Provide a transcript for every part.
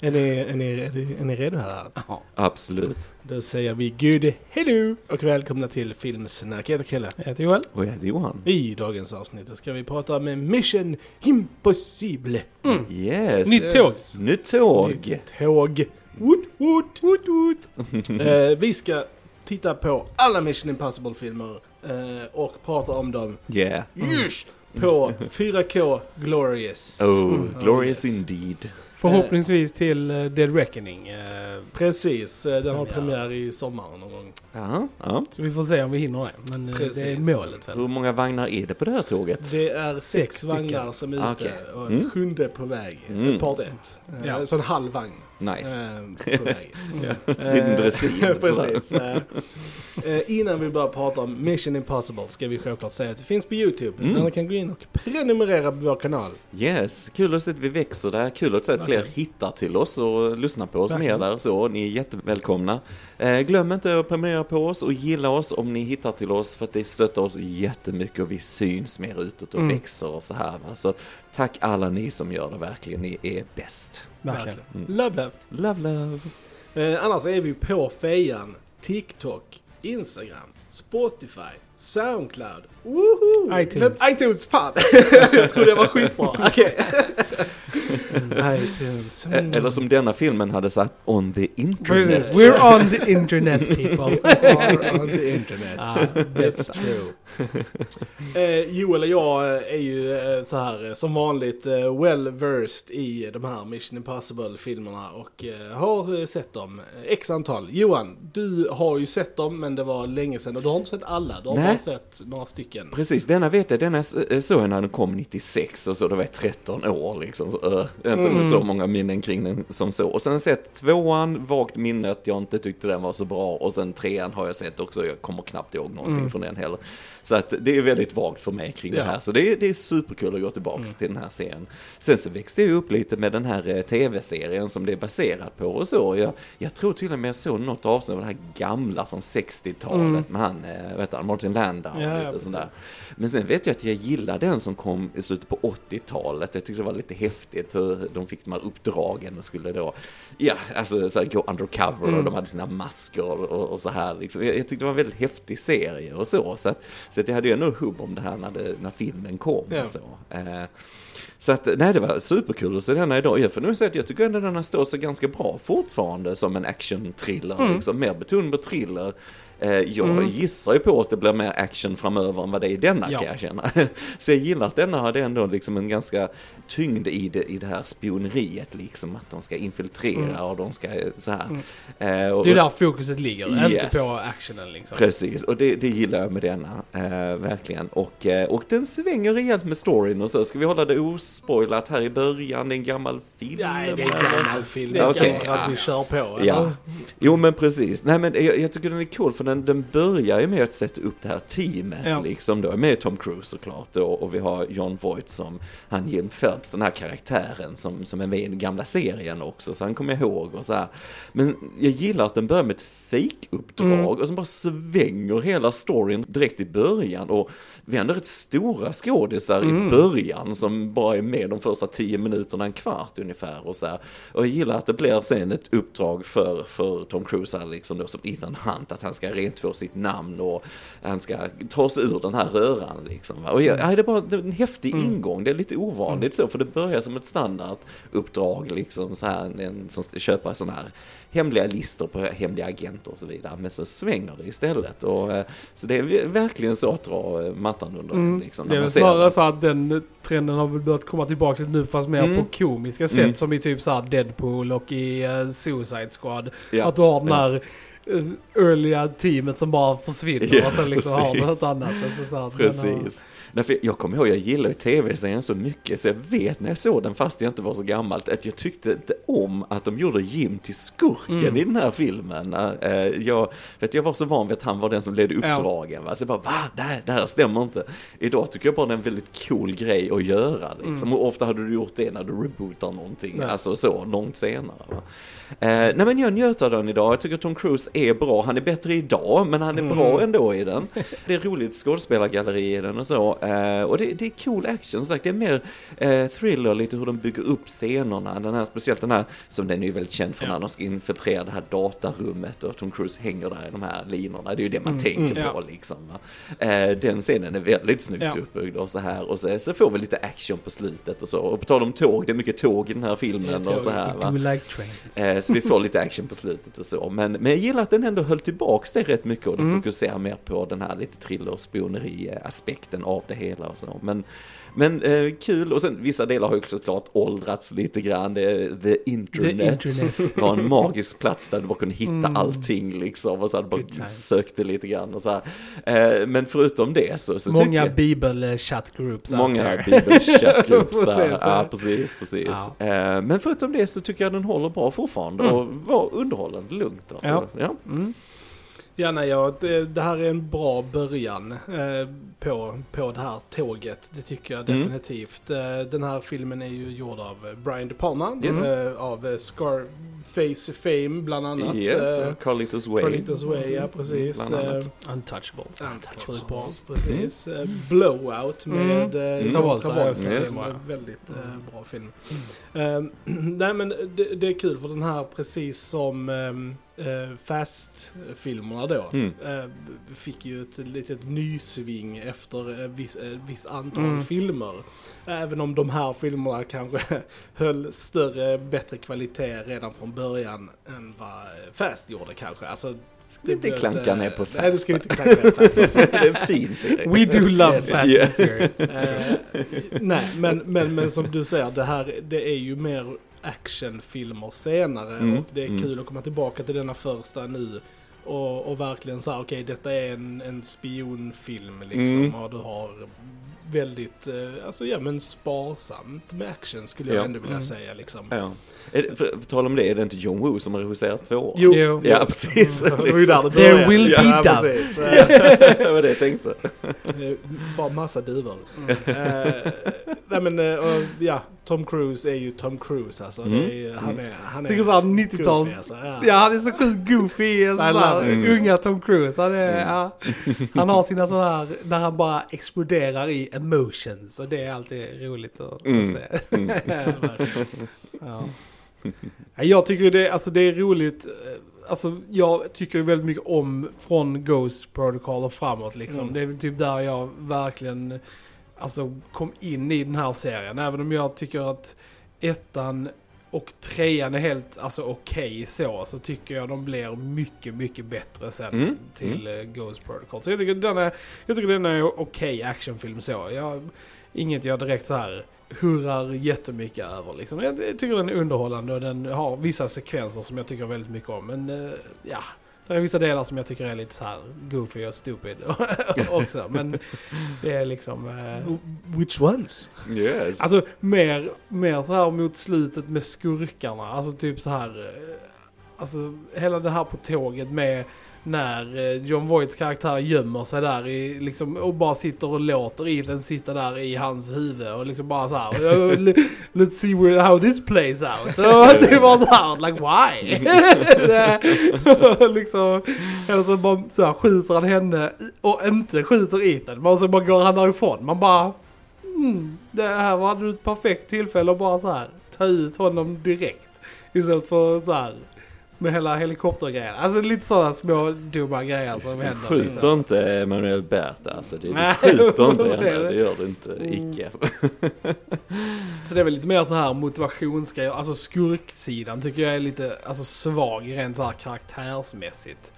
Är ni, är, ni, är, ni, är ni redo här? Absolut. Då säger vi good hello och välkomna till Filmsnack. Jag heter Krille. Jag heter Joel. Och jag heter Johan. I dagens avsnitt ska vi prata med Mission Impossible. Yes. Nytt tåg. Nytt tåg. Nytt tåg. Woot, woot, woot, woot. eh, vi ska titta på alla Mission Impossible-filmer eh, och prata om dem Yeah. yes, på 4K Glorious. Oh, Mm. glorious indeed. Förhoppningsvis till eh, Dead Reckoning. eh, Precis, eh, den har Ja. premiär i sommaren någon gång. Ja, ja. Så vi får se om vi hinner det. Men eh, det är målet väl. Hur många vagnar är det på det här tåget? Det är sex, Sex stycken. vagnar som är ute Okej. och en Mm. sjunde på väg. Mm. Part ett. Eh, Ja. Så en halv vagn Nice. eh, på väg. Liten dressin, Eh, Precis. Eh, innan vi börjar prata om Mission Impossible ska vi självklart säga att det finns på YouTube. Mm. Där ni kan gå in och prenumerera på vår kanal. Yes, kul att se att vi växer där. Kul att se att fler hittar till oss och lyssnar på oss Verkligen. mer där. Så ni är jättevälkomna. Eh, glöm inte att prenumerera på oss och gilla oss om ni hittar till oss för att det stöttar oss jättemycket och vi syns mer utåt och Mm. växer och så här. Va? Så tack alla ni som gör det verkligen. Ni är bäst. Verkligen. Mm. Love, love. Love, love. Eh, annars är vi på Fejan, TikTok, Instagram, Spotify, Soundcloud, Woohoo! iTunes. Men, iTunes, fan! jag trodde det var skitbra. Okej. iTunes. Mm. Eh, Eller som denna filmen hade sagt, on the internet. We're on the internet people. Are on the internet. Ah, That's true. Eh, Joel och jag eh, är ju eh, så här eh, som vanligt eh, well versed i de här Mission Impossible-filmerna och har sett dem x antal. Johan, du har ju sett dem men det var länge sedan och du har inte sett alla, du har Nej. bara sett några stycken. Precis, denna vet jag, denna såg jag när den kom 96 och så, då var jag 13 år liksom. Så, uh, inte Mm. så många minnen kring den som så. Och sen sett tvåan, vagt minne att jag inte tyckte den var så bra. Och sen trean har jag sett också, jag kommer knappt ihåg någonting Mm. från den heller. Så att det är väldigt vagt för mig kring Ja. det här. Så det är, det är superkul att gå tillbaks Mm. till den här serien. Sen så växte jag upp lite med den här eh, tv-serien som det är baserat på och så. Jag, jag tror till och med jag såg något avsnitt av den här gamla från 60-talet Mm. med han, eh, vet han, Martin Landau och Ja, lite precis. sånt där. Men sen vet jag att jag gillar den som kom i slutet på 80-talet. Jag tyckte det var lite häftigt hur de fick de här uppdragen och skulle då, ja, alltså så här, gå undercover och Mm. de hade sina masker och, och så här liksom. Jag, jag tyckte det var en väldigt häftig serie och så. Så att, så att jag hade ju ändå hubb om det här när, det, när filmen kom Ja. så. Eh, så att, nej det var superkul att se denna idag. Jag får nog säga att jag tycker ändå den här står sig ganska bra fortfarande som en action-thriller. Mm. Liksom, mer beton på thriller. Eh, jag Mm. gissar ju på att det blir mer action framöver än vad det är i denna Ja. kan jag känna. Så jag gillar att denna hade ändå liksom en ganska tyngd i det, i det här spioneriet liksom. Att de ska infiltrera Mm. och de ska eh, så här. Mm. Eh, och, Det är där fokuset ligger, inte Yes. på actionen liksom. Precis, och det, det gillar jag med denna, eh, verkligen. Och, eh, och den svänger rejält med storyn och så. Ska vi hålla det ospoilat här i början? Det är en gammal film. Nej, det är en gammal film. Det är klart att vi kör på. eller? Ja, jo men precis. Nej men jag, jag tycker den är cool för den, den börjar ju med att sätta upp det här teamet Ja. liksom då. Med Tom Cruise såklart då, och vi har John Voight som han Jim Phelps, den här karaktären som, som är med i den gamla serien också. Så han kommer ihåg och så här. Men jag gillar att den börjar med ett fake-uppdrag Mm. och som bara svänger hela storyn direkt i början. Och vi har ändå rätt stora skådisar i Mm. början som bara är med de första tio minuterna, en kvart ungefär. Och, så här. och jag gillar att det blir sen ett uppdrag för, för Tom Cruise här, liksom då, som Ethan Hunt, att han ska rentvå sitt namn och han ska ta sig ur den här röran. Liksom? Och jag, ja, det är bara en häftig Mm. ingång, det är lite ovanligt så, för det börjar som ett standarduppdrag, liksom så här, en som ska köpa sådana här hemliga listor på hemliga agenter och så vidare. Men så svänger det istället. Och, eh, så det är verkligen så att dra eh, mattan under Mm. liksom, Det är snarare så att den trenden har väl börjat komma tillbaka lite nu fast mer Mm. på komiska sätt Mm. som i typ så här Deadpool och i eh, Suicide Squad. Ja. Att du har den Ja. här uh, earliga teamet som bara försvinner Ja, och sen liksom har precis. något annat. Alltså så här, har- Precis. Nej, för jag kommer ihåg, jag gillar ju tv-serien så mycket så jag vet när jag såg den fast jag inte var så gammal att jag tyckte inte om att de gjorde Jim till skurken Mm. i den här filmen. Eh, Jag, vet, jag var så van vid att han var den som ledde Ja. uppdragen. Va? Så jag bara, va? Nej, det här stämmer inte. Idag tycker jag bara det är en väldigt cool grej att göra. Liksom. Mm. Och ofta hade du gjort det när du rebootar någonting, Ja. alltså så, långt senare. Va? Eh, nej men jag njöt av den idag. Jag tycker Tom Cruise är bra. Han är bättre idag, men han är Mm. bra ändå i den. Det är roligt skådespelargalleri i den och så. Eh, och det, det är cool action, som sagt. Det är mer eh, thriller, lite hur de bygger upp scenerna. Den här, speciellt den här, som den är ju väldigt känd för Ja. när de ska infiltrera det här datarummet och Tom Cruise hänger där i de här linorna. Det är ju det man Mm, tänker mm, på liksom. va. Eh, den scenen är väldigt snyggt Ja. uppbyggd och så här. Och så, så får vi lite action på slutet och så. Och på tal om tåg, det är mycket tåg i den här filmen och så här. Va? Eh, så vi får lite action på slutet och så. Men, men jag gillar att den ändå höll tillbaks det rätt mycket och den Mm. fokuserar mer på den här lite thriller-spioneri-aspekten av det hela och så. Men, men eh, kul, och sen vissa delar har ju såklart åldrats lite grann. Det, är the internet, internet. var en magisk plats där du bara kunde hitta Mm. allting liksom. Och så hade bara times. sökte lite grann och så här. Eh, men förutom det så, så Många bibel-chatgroups Många there. bibelchattgroups där. Ja. precis, precis. Ja. Eh, Men förutom det så tycker jag den håller bra fortfarande Mm. och var underhållande lugnt. Alltså. Ja. Ja. Mm. Ja, nej, ja, det, det här är en bra början eh, på, på det här tåget. Det tycker jag Mm. definitivt. Eh, den här filmen är ju gjord av eh, Brian De Palma. Yes. Eh, av eh, Scarface Fame bland annat. Yes, Eh, Carlitos Way. Carlitos Way, ja precis. Annat. Eh, Untouchables. Bra, precis. Eh, Blowout med Mm. Travolta, Travolta. Yes. väldigt eh, bra film. Eh, nej men det, det är kul för den här precis som eh, eh, Fast-filmerna då. Mm. Eh, fick ju ett litet nysving efter eh, viss, eh, viss antal Mm. filmer. Även om de här filmerna kanske höll större, bättre kvalitet redan från början än vad eh, Fast gjorde kanske. Alltså, Ska vi inte klanka ner eh, på Nej, det ska vi Fast? inte klanka ner på Fast. Alltså. det är en fin serie. We do love. Fast Yeah. and Furious. Eh, nej, men, men, men som du säger, det här det är ju mer actionfilmer senare Mm, och det är mm. kul att komma tillbaka till denna första nu och, och verkligen säga okej detta är en, en spionfilm liksom Mm. och du har väldigt, eh, alltså ja men sparsamt med action skulle jag Ja. ändå vilja Mm. säga liksom. Ja. Det, för, på tal om det, är det inte John Woo som har regisserat två? Jo, Jo. Ja, precis. Där det There will be ja, doves. precis. det var det jag tänkte. Bara massa duvor. Eh, nej men, eh, ja, Tom Cruise är ju Tom Cruise alltså. Mm. Det är, ju- han är, han är Tycker såhär goofy, 90-tals... alltså. Ja. Ja, han är så sjukt goofy. I love här, unga Tom Cruise. Han, är, Mm. ja, han har sina sådana här, när han bara exploderar i emotions. Och det är alltid roligt att, Mm. att se. Mm. Ja, Jag tycker det, alltså det är roligt. eh, Alltså jag tycker väldigt mycket om från Ghost Protocol och framåt liksom. Mm. Det är typ där jag verkligen alltså, kom in i den här serien. Även om jag tycker att ettan och trean är helt alltså, okej så. Så tycker jag de blir mycket, mycket bättre sen Mm. till eh, Ghost Protocol. Så jag tycker den är, jag tycker den är okej actionfilm så. Jag, inget jag direkt så här hurrar jättemycket över liksom. Jag, jag tycker den är underhållande och den har vissa sekvenser som jag tycker väldigt mycket om. Men eh, ja, det är vissa delar som jag tycker är lite så här goofy och stupid också. Men det är liksom... Eh, Which ones? Yes. Alltså mer, mer så här mot slutet med skurkarna. Alltså typ så här. eh, Alltså hela det här på tåget med när eh, John Voights karaktär gömmer sig där i, liksom, och bara sitter och låter Ethan sitta där i hans huvud och liksom bara så här. "Oh, le- Let's see where, how this plays out. Och det var så här, like why? Liksom, eller så bara så här, skjuter han henne och inte skjuter Ethan. Men så bara går han därifrån. Man bara, mm, det här var ett perfekt tillfälle att bara så här ta ut honom direkt. Istället för så här med hela helikoptergrejen. Alltså lite sådana små dumma grejer som händer. Skjuter liksom. inte Emanuel Bert alltså. Det, Nej, skjuter inte henne, det. det gör du inte. Mm. Icke. Så det är väl lite mer så här motivationsgrejer. Alltså skurksidan tycker jag är lite alltså, svag rent så här karaktärsmässigt.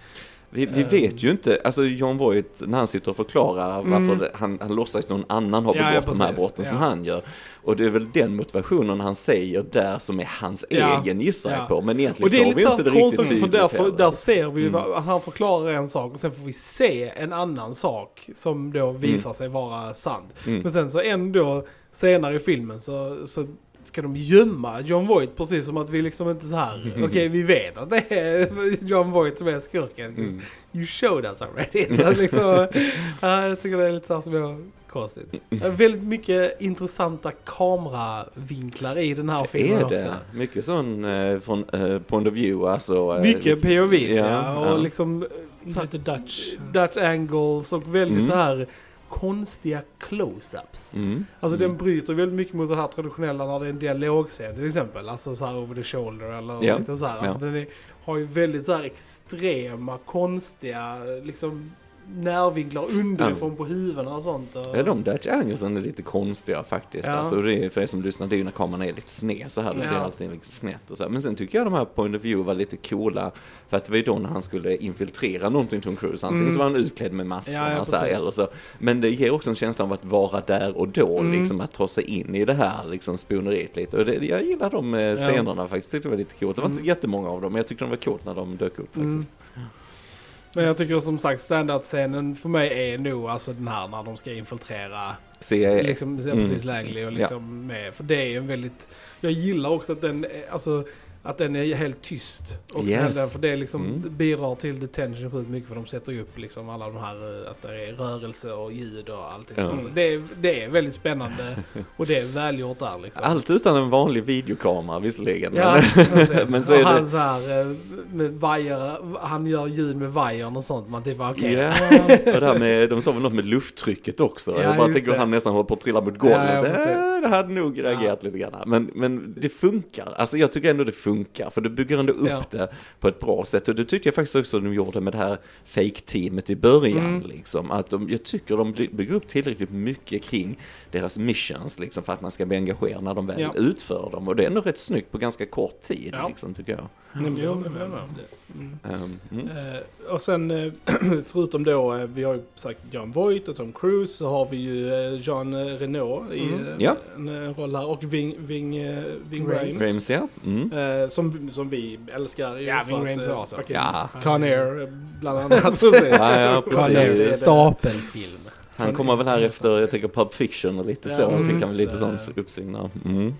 Vi, vi Ehm. vet ju inte, alltså John Voight när han sitter och förklarar varför Mm. han, han låtsas att någon annan har Ja, begått ja, de här brotten som Ja. han gör. Och det är väl den motivationen han säger där som är hans Ja. egen gissar jag Ja. på. Men egentligen får vi inte det riktigt också, för tydligt där, heller. där ser vi ju Mm. att han förklarar en sak och sen får vi se en annan sak som då visar sig vara sant. Mm. Men sen så ändå senare i filmen så, så ska de gömma John Voight precis som att vi liksom inte så här. Mm. okej vi vet att det är John Voight som är skurken. Mm. You showed us already. Så liksom, ja, jag tycker det är lite så här små konstigt. Eh, Väldigt mycket intressanta kameravinklar i den här filmen är också. det. Mycket sån eh, från eh, point of view, alltså. eh, Mycket POV ja, ja, och ja. liksom så, Lite Dutch. Dutch angles och väldigt Mm. så här konstiga close-ups. Mm. Alltså mm. den bryter väldigt mycket mot det här traditionella när det är en dialogscen till exempel. Alltså så här over the shoulder eller Ja, lite så här. Alltså ja. den är, har ju väldigt så här extrema, konstiga liksom närvinklar underifrån på huvudena och sånt. Och, Ja, de Dutch angelsen är lite konstiga faktiskt. Ja. Alltså, för er som lyssnar, det är ju när kameran är lite sned så här. Du Ja. ser allting lite snett och så här. Men sen tycker jag de här point of view var lite coola. För att det var ju då när han skulle infiltrera någonting Tom Cruise. Antingen Mm. så var han utklädd med maskerna Ja, så här, eller så. Men det ger också en känsla av att vara där och då. Mm. Liksom att ta sig in i det här liksom spioneriet lite. Och det, jag gillar de eh, scenerna faktiskt. Tyckte det var lite coolt. Det var inte Mm. jättemånga av dem. Men jag tyckte de var coolt när de dök upp Mm. Men jag tycker som sagt standard-scenen för mig är nog alltså den här när de ska infiltrera CIA. liksom, Mm. precis Langley och liksom med. För det är ju en väldigt, jag gillar också att den, är- alltså att den är helt tyst. Och Yes. den, för det liksom Mm. bidrar till detention sjukt mycket för de sätter ju upp liksom alla de här, eh, att det är rörelse och ljud och allting Ja. sånt. Det är, det är väldigt spännande och det är välgjort där liksom. Allt utan en vanlig videokamera visserligen. Ja, men så och är det- han så här, eh, med vajer, han gör ljud med vajern och sånt. Man typ okej. Ja, och det här med, de sa väl något med lufttrycket också. Ja, jag bara tänker det. han nästan håller på att trilla mot golvet. Ja, ja, precis. äh, det hade nog reagerat lite grann. Men, men det funkar. Alltså jag tycker ändå det funkar. För det bygger ändå upp Ja. det på ett bra sätt. Och det tyckte jag faktiskt också de gjorde med det här fake-teamet i början. Mm. Liksom. Att de, jag tycker de by- bygger upp tillräckligt mycket kring deras missions. Liksom, för att man ska bli engagerad när de väl Ja. utför dem. Och det är ändå rätt snyggt på ganska kort tid. Ja. Liksom, tycker jag. Men- men- Mm. Ehm, mm. Eh, och sen eh, förutom då, eh, vi har ju sagt John Voight och Tom Cruise, så har vi ju eh, Jean eh, Reno i Mm. eh, Ja. en, en roll här och Ving, Ving, Ving Rames. Rames. Ja. Mm. Som, som vi älskar ju Ja, för Ving Rames är awesome. Ja. Con Air eh, bland annat. Ja, ja, Och precis. Stapelfilm. Han kommer väl här efter, jag tänker Pulp Fiction och lite Ja, så. mm. Fick han lite sån Eh. uppsving där. Mm.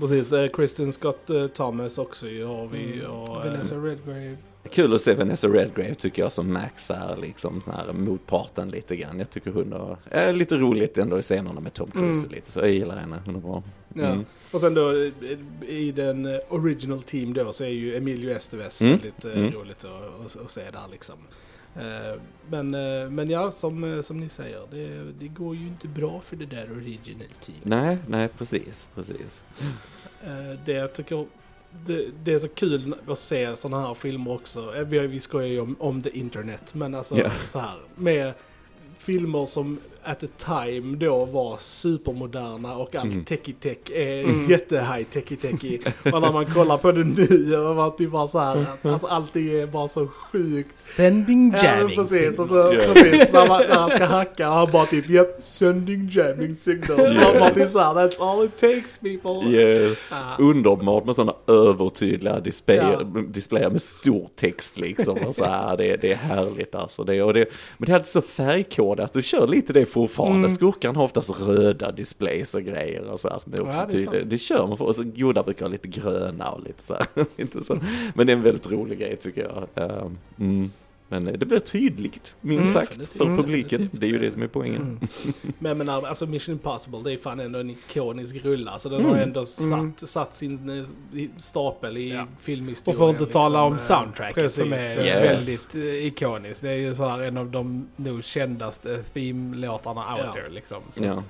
Precis, Kristen Scott Thomas också ju har vi. Och, eh, Vanessa Redgrave. Kul att se Vanessa Redgrave tycker jag som Max är liksom sån här motparten lite grann. Jag tycker hon har, är lite roligt ändå i scenerna med Tom Cruise Mm. lite så jag gillar henne, hon är bra. Ja. Mm. Och sen då eh, i den eh, original team då så är ju Emilio Estevez Mm. väldigt eh, Mm. roligt att, att, se där liksom. Men, men ja, som, som ni säger, det, det går ju inte bra för det där original team. Nej, nej precis, precis. Det jag tycker det, det är så kul att se sådana här filmer också. Eh, Vi, vi skojar ju om, om the internet, men alltså Ja. så här med filmer som at the time då var supermoderna och allt Mm. techie tech är Mm. jätte-high techie techie. och när man kollar på det nu och man typ bara så här, att, alltså allting är bara så sjukt. Sending Ja jamming precis, och signal. så, Ja. precis när, man, när han ska hacka och han bara typ yep, sending jamming signals. Så han bara typ såhär, that's all it takes people. Yes, Ah. underbart med sådana övertydliga displayer, Ja. displayer med stor text liksom. Och så här, det, det är härligt alltså. Det, och det, men det är så färgkodat, du kör lite det fortfarande. Mm. Skurkarna har oftast röda displays och grejer och så här, som är också Ja, det är tydligt. Det kör man för, och så goda brukar ha lite gröna och lite så här. lite så. Men det är en väldigt rolig grej tycker jag. Um, mm. Men det blir tydligt, minst Mm. sagt, för Mm. publiken. Det är ju det som är poängen. Mm. Men menar, alltså Mission Impossible, det är fan ändå en ikonisk rulla. Så den Mm. har ändå satt, Mm. satt sin eh, stapel i Ja. filmhistorien. Och för att inte tala om liksom, eh, soundtracket som är precis, Yes. väldigt eh, ikoniskt. Det är ju så här en av de nog kändaste theme-låtarna out Ja. there liksom. Så Ja.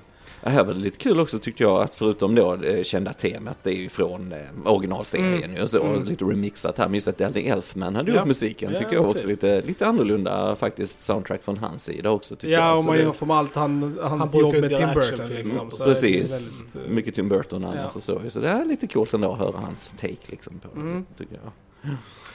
Ja, här var det lite kul också tyckte jag att förutom då det kända temat, det är ju från eh, originalserien Mm. ju och så, Mm. lite remixat här, men just att Danny Elfman hade Ja. gjort musiken Ja, tyckte jag också precis. lite, lite annorlunda faktiskt soundtrack från hans sida också tycker Ja, jag. om man det- jämför med allt han, hans brukar jobb med Tim Burton liksom. Mm, det Precis, väldigt, eh, mycket Tim Burton annars Ja. och så, så det är lite coolt ändå att höra hans take liksom på det, Mm. tycker jag.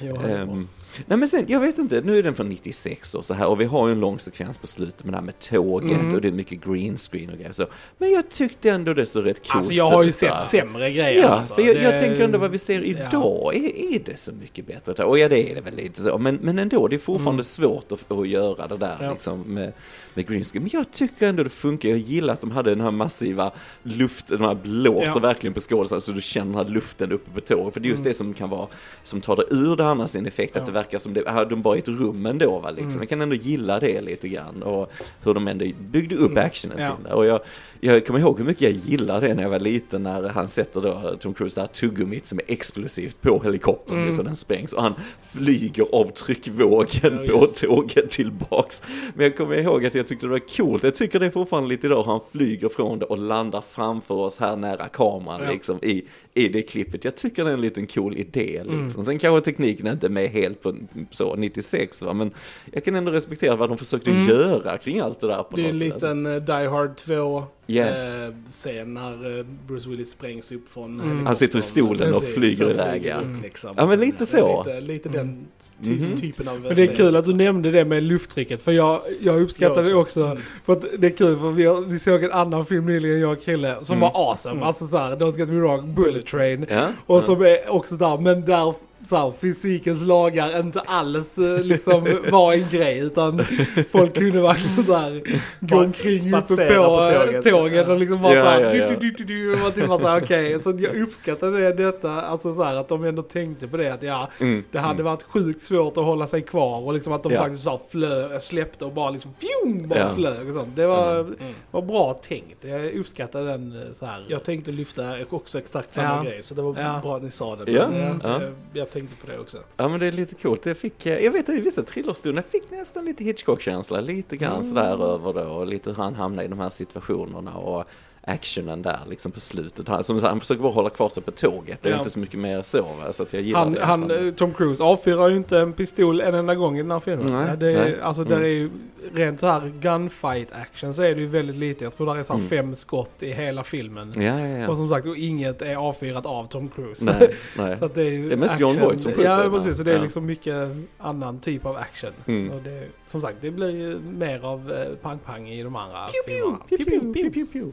Jo. Ehm, nej men sen, jag vet inte, nu är den från 96 och så här och vi har ju en lång sekvens på slutet med det här med tåget Mm. och det är mycket green screen och grejer så. Men jag tyckte ändå det såg rätt coolt Alltså jag har ju sett sämre grejer Ja, alltså. för jag, jag Det- tänker ändå vad vi ser ja. idag, är, är det så mycket bättre? Och ja, det är det väl lite så, men, men ändå, det är fortfarande Mm. svårt att, att göra det där Ja. liksom med, med green screen. Men jag tycker ändå det funkar, jag gillar att de hade den här massiva luften, de här blåser Ja. verkligen på skådespelaren så du känner luften uppe på tåget. För det är just Mm. det som kan vara, som tar tar det ur det annars sin effekt, att Ja. det verkar som det, de bara är i ett rum ändå va, liksom. Mm. Jag kan ändå gilla det lite grann och hur de ändå byggde upp Mm. actionen Ja. till det. Och jag, jag kommer ihåg hur mycket jag gillade det när jag var liten när han sätter då Tom Cruise det här tuggummit som är explosivt på helikoptern Mm. så den sprängs och han flyger av tryckvågen Ja, på tåget tillbaks. Men jag kommer ihåg att jag tyckte det var coolt, jag tycker det är fortfarande lite idag han flyger från det och landar framför oss här nära kameran liksom i, i det klippet. Jag tycker det är en liten cool idé liksom. Mm. Sen kanske tekniken inte är med helt på så 96 va, men jag kan ändå respektera vad de försökte Mm. göra kring allt det där på Det är något en sätt. liten eh, Die Hard 2 Yes. eh, scen när eh, Bruce Willis sprängs upp från Mm. Han sitter i stolen och flyger iväg, ja. upp, liksom. Ja, men lite det är så. Lite, lite den ty- Mhm. typen av Men det är scen. kul att du nämnde det med lufttrycket, för jag, jag uppskattar det också. Mm. För att det är kul för vi, har, vi såg en annan film nyligen, jag och Krille, som Mm. var awesome. Mm. Alltså såhär, don't get me wrong, Bullet Train. Ja, Och som är också där, men där så här, fysikens lagar inte alls eh, liksom var en grej utan folk kunde verkligen så här gå omkring uppe på, på tåget. tåget och liksom bara Ja, så här, ja, ja. du, du, du, du, du, och typ bara så här, okej. Så jag uppskattade det, detta, alltså så här att de ändå tänkte på det att ja, Mm, det hade mm. varit sjukt svårt att hålla sig kvar och liksom att de Ja. faktiskt så här flö, släppte och bara liksom fjong, bara Ja. flög och sånt. Det var, Mm. var bra tänkt. Jag uppskattade den eh, så här. Jag tänkte lyfta också exakt samma Ja. grej, så det var Ja. bra att ni sa det. Ja, Men, ja. eh, Jag tänkte på det också. Ja men det är lite coolt. Jag fick, eh, jag vet att i vissa thrillerstunder fick nästan lite Hitchcock-känsla. Lite grann Mm. sådär över det och lite hur han hamnar i de här situationerna och actionen där liksom på slutet. Han, som han försöker bara hålla kvar sig på tåget. Det är Ja. inte så mycket mer så va? Så att jag gillar Han, det. han, eh, Tom Cruise avfyrar ju inte en pistol en enda gång i den här filmen. Nej, det är, nej. Alltså Mm. där är ju rent så här gunfight action så är det ju väldigt lite. Jag tror det är så här Mm. fem skott i hela filmen. Ja, ja, ja. Och som sagt, och inget är avfyrat av Tom Cruise. Nej, nej. så det är ju Det är mest John. Voight som skjuter Ja, precis. Så det är liksom mycket annan typ av action. Mm. Och det, som sagt, det blir ju mer av eh, pang-pang i de andra Pew, filmerna. pew, pew, pew, pew, pew.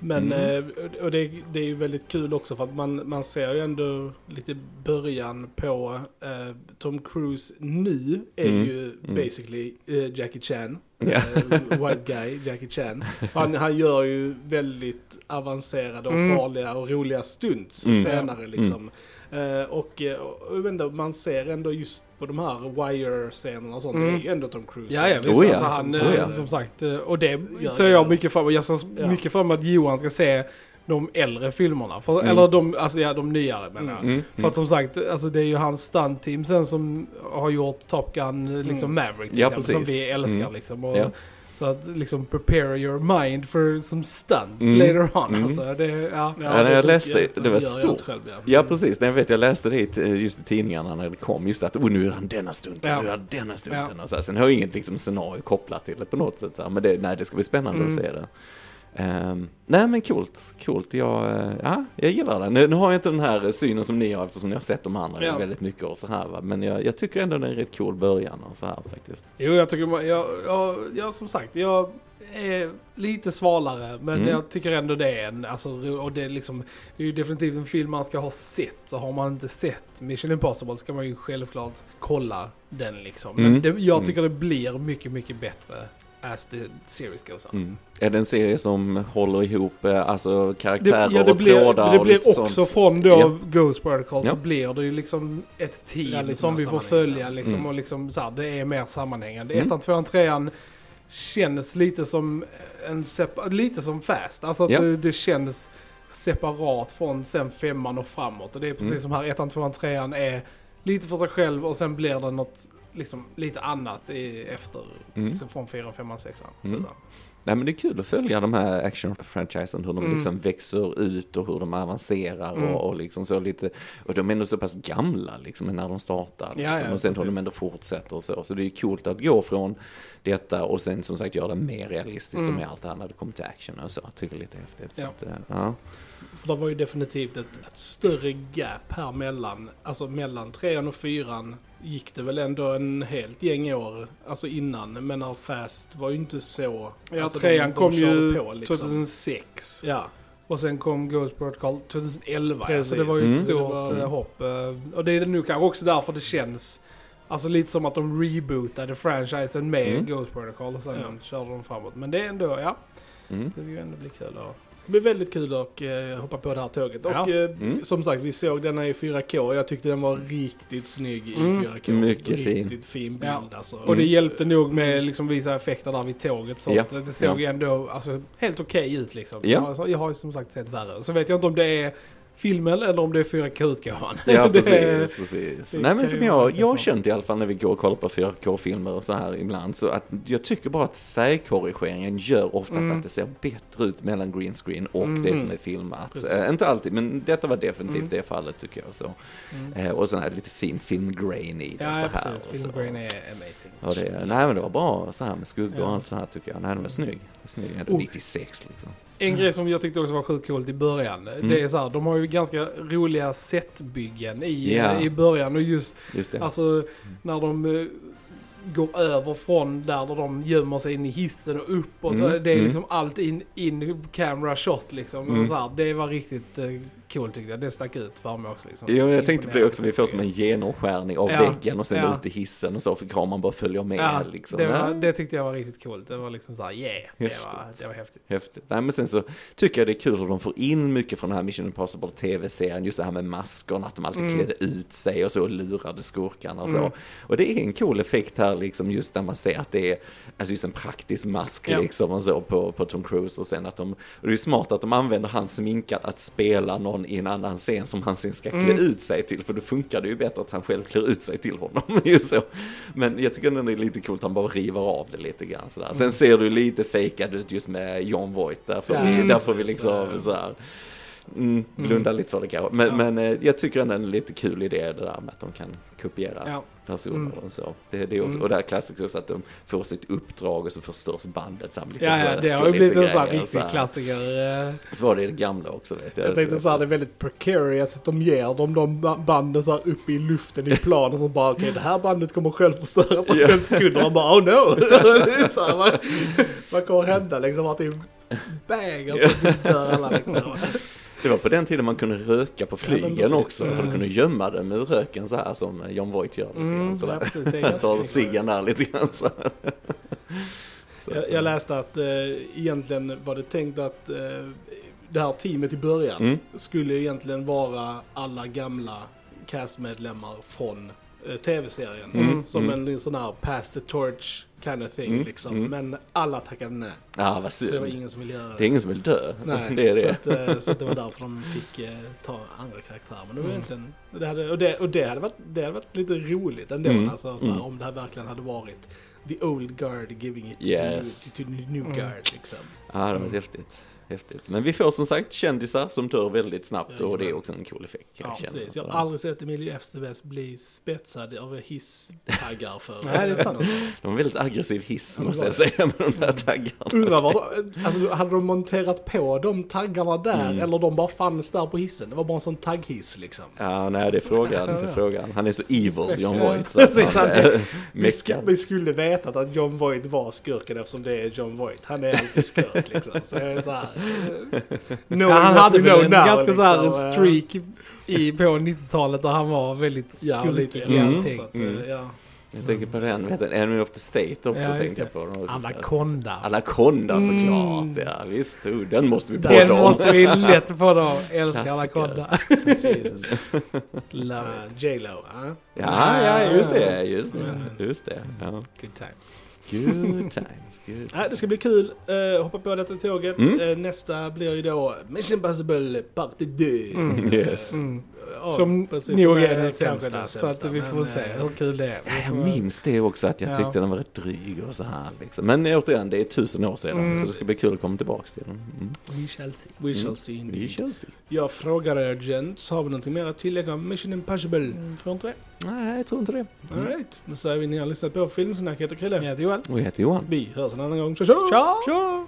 Men, Mm. eh, och det, det är ju väldigt kul också för att man, man ser ju ändå lite början på eh, Tom Cruise nu är Mm. ju Mm. basically eh, Jackie Chan. Eh, white guy, Jackie Chan. Han, han gör ju väldigt avancerade och Mm. farliga och roliga stunts Mm. senare liksom. Eh, och, eh, och vet inte, man ser ändå just på de här wire-scenerna och sånt, Mm. det är ju ändå Tom Cruise. Ja, ja visst. Oh ja. Alltså, han, Som- eh, ja. som sagt, och det ser ja. jag mycket fram emot. Jag ser Ja. mycket fram emot att Johan ska se de äldre filmerna. För, Mm. Eller de, alltså ja, de nyare menar jag. Mm, För att som sagt, alltså det är ju hans stuntteam sen som har gjort Top Gun, liksom Mm. Maverick till Ja, exempel, som vi älskar Mm. liksom. Och, Ja. Så att liksom prepare your mind for some stunts Mm. later on. Mm. Alltså, det, ja. Ja, när jag läste- det var gör stort. Själv, ja. Ja precis, jag vet jag läste det t- just i tidningarna när det kom, just att oh, nu är han denna stunten, Ja. nu är han denna stunten och så här. Sen har jag inget liksom, scenario kopplat till det på något sätt, så här. men det, nej, det ska bli spännande att Mm. se det. Ehm, nej men coolt, coolt. Jag, eh, ja, jag gillar det. Nu, nu har jag inte den här synen som ni har eftersom ni har sett de andra Ja. väldigt mycket och så här va. Men jag, jag tycker ändå det är en rätt cool början och så här faktiskt. Jo, jag tycker, jag, jag, jag som sagt, jag är lite svalare. Men Mm. jag tycker ändå det är en, alltså, och det är liksom, det är ju definitivt en film man ska ha sett. Så har man inte sett Mission Impossible ska man ju självklart kolla den liksom. Men Mm. det, jag Mm. tycker det blir mycket, mycket bättre as the series goes on. Mm. Är det en serie som håller ihop eh, alltså Det, karaktärer ja, det och blir, trådar det och blir lite också sånt? från då Ja. Ghost Protocol Ja. så blir det ju liksom ett team Ja, som vi får följa liksom Mm. och liksom så här, det är mer sammanhängande. Mm. Ettan, tvåan, trean känns lite som en lite som Fast. Alltså att Ja. det, det känns separat från sen femman och framåt. Och det är precis Mm. som här, ettan, tvåan, trean är lite för sig själv och sen blir det något liksom lite annat i, efter, Mm. från fyran, femman, sexan. Mm. Nej men det är kul att följa de här action-franchisen, hur de Mm. liksom växer ut och hur de avancerar Mm. och, och liksom så lite, och de är ändå så pass gamla liksom när de startar. Ja, Liksom, ja, och sen hur precis. de ändå fortsätter och så. Så det är kul att gå från detta och sen som sagt göra det mer realistiskt Mm. och med allt det här när det kommer till action och så. Jag tycker det är lite häftigt. Så Ja. att, ja. För det var ju definitivt ett, ett större gap här mellan, alltså mellan trean och fyran gick det väl ändå en helt gäng år, alltså innan. Men när Fast var ju inte så... Ja, alltså, trean kom körde ju på, liksom. 2006. Ja, Och sen kom Ghost Protocol 2011. Precis. Så det var ju Mm. ett stort Det var- eh, hopp. eh, Och det är nu kanske också därför det känns Alltså lite som att de rebootade franchisen med Mm. Ghost Protocol och sen Ja. körde de framåt. Men det är ändå, ja. Mm. Det ska ju ändå bli kul att Det blir väldigt kul att eh, hoppa på det här tåget. Och Ja. eh, Mm. som sagt, vi såg denna i 4K. Jag tyckte den var riktigt snygg i Mm. 4K. Mycket fin. Riktigt fin bild Ja. alltså. Och det hjälpte nog med liksom visa effekter där vid tåget. Så Ja. att det såg ändå alltså, helt okej ut liksom. Ja. Alltså, jag har ju som sagt sett värre. Så vet jag inte om det är filmen eller om det är 4K-utgåvan. Ja, precis. precis. Nej, men som jag, har känt i alla fall när vi går och kollar på 4K-filmer och så här ibland, så att jag tycker bara att färgkorrigeringen gör oftast Mm. att det ser bättre ut mellan green screen och Mm. det som är filmat. Precis. Eh, inte alltid, men detta var definitivt Mm. det fallet tycker jag. Så. Mm. Eh, och sen är det lite fin filmgrain i det Ja, så ja, här. precis. och så. Filmgrain är amazing. Och det, nej men det var bra så här med skuggor och Ja. allt så här tycker jag. Nej den var snygg. Snygg Och- 96 liksom. En grej som jag tyckte också var sjukt coolt i början. Mm. Det är så här, de har ju ganska roliga setbyggen i, Ja. i början. Och just Just det. Alltså när de eh, går över från där, där de gömmer sig in i hissen och uppåt. Mm, Så Det är mm. liksom allt in, in camera shot liksom. Mm. Och så här, det var riktigt eh, coolt tyckte jag. Det stack ut för mig också. Liksom. Jo, jag tänkte på det också. Vi får som en genomskärning av Ja, väggen och sen ja. ut i hissen och så för kameran bara följer med. Ja, liksom. det, var, det tyckte jag var riktigt coolt. Det var liksom såhär, yeah, det var, det var häftigt. Häftigt. Nej, men sen så tycker jag det är kul hur de får in mycket från den här Mission Impossible TV-serien. Just det här med maskerna, att de alltid Mm. klädde ut sig och så och lurade skurkarna och så. Mm. Och det är en cool effekt här liksom just när man ser att det är alltså just en praktisk mask Ja. liksom och så på, på Tom Cruise och sen att de, och det är smart att de använder hans sminkat att spela någon i en annan scen som han sen ska klä Mm. ut sig till för då funkar det ju bättre att han själv klär ut sig till honom. ju så. Men jag tycker ändå det är lite coolt att han bara river av det lite grann sådär. Sen ser du lite fejkad ut just med John Voight, därför, vi, mm. därför vi liksom Så- här, mm, blunda lite för det kanske. Men, Ja. men eh, jag tycker ändå det är en lite kul idé det där med att de kan kopiera Ja. personer Mm. och så. Det, det är, Mm. Och det här klassiskt också att de får sitt uppdrag och så förstörs bandet. Lite Ja, ja, det har och ju blivit en sån här riktig klassiker. eh. Så var det i det gamla också vet jag. Jag tänkte så här, det är väldigt precarious att de ger dem de ba- banden så här uppe i luften i planen så bara okej det här bandet kommer själv förstöras om Ja. fem sekunder och bara oh no. är här, vad, vad kommer hända liksom att det är bang och så dör alla liksom. Det var på den tiden man kunde röka på Ja, flygen precis. också. För du Mm. kunde gömma det med röken så här som John Voight gör. Lite Mm, grann, Ja, precis, det Tar ciggen där lite grann så. så. Jag, jag läste att eh, egentligen var det tänkt att eh, det här teamet i början Mm. skulle egentligen vara alla gamla castmedlemmar från eh, tv-serien. Mm, Som mm. en sån här pass the torch kind of thing Mm, liksom. mm. Men alla tackade nej. Ja, vad Så det var synd. ingen som ville göra det. Det är ingen som vill dö. Nej, det är Så, det. att, eh, så att det var därför de fick eh, ta andra karaktärer. Men det var Mm. egentligen, det hade, och, det, och det, hade varit, det hade varit lite roligt ändå. Mm, Alltså, så här, mm. Om det här verkligen hade varit the old guard giving it to, Yes. the, new, to the new Mm. guard liksom. Ja, det var häftigt. Häftigt. Men vi får som sagt kändisar som dör väldigt snabbt och det är också en cool effekt. Ja, precis. Jag har aldrig sett Emilio Estevez bli spetsad av hisstaggar för. Nej, det är sant. De har en väldigt aggressiv hiss Ja, måste var jag säga med de där taggarna. Undrar vad de, alltså, hade de monterat på de taggarna där Mm. eller de bara fanns där på hissen? Det var bara en sån tagghiss liksom. Ja, nej det är frågan. Det är frågan. Han är så evil, John Ja, Voight. Så precis, han är Vi, sk- vi skulle vetat att John Voight var skurken eftersom det är John Voight. Han är alltid skurk liksom. Så jag är så här, knowing Ja, han hade väl en ganska så här liksom, streak i, på 90-talet där han var väldigt Ja, skurkig i Mm. Så Mm. ja. Jag tänker på den, vet du, Enemy of the State också Ja, tänkte jag på. Den Anaconda. Anaconda såklart, Mm. ja visst. Oh, den måste vi Den prata om. måste vi lätt på då. Älskar Klassiker. Anaconda. Love. J Lo, ja. Ja, ja, just det, just det, just det. Ja. Good times. Good times, good Nej, det ska bli kul. Uh, hoppa på detta tåget. Mm. Eh, nästa blir ju då Mission Impossible Part 2. Mm. Yes. Mm. Ja, Som precis, nog är den sämsta. den Så att vi får men, se eh, hur kul det är. Vi Jag minns det också att jag Ja. tyckte den var rätt dryg och så här liksom. Men återigen, det är tusen år sedan Mm. så det ska bli kul att komma tillbaka till den. Mm. We shall see. We Mm. shall see Vi indeed. shall see. Jag frågar er gents, har vi någonting mer att tillägga om Mission Impossible? Mm, tror inte det. Nej, jag tror inte det. Mm. Alright, då säger vi ni har lyssnat på Filmsnack, jag heter Krille. Jag heter Johan. Och jag heter Johan. Vi hörs en annan gång. Tja tja! Ciao! Tja!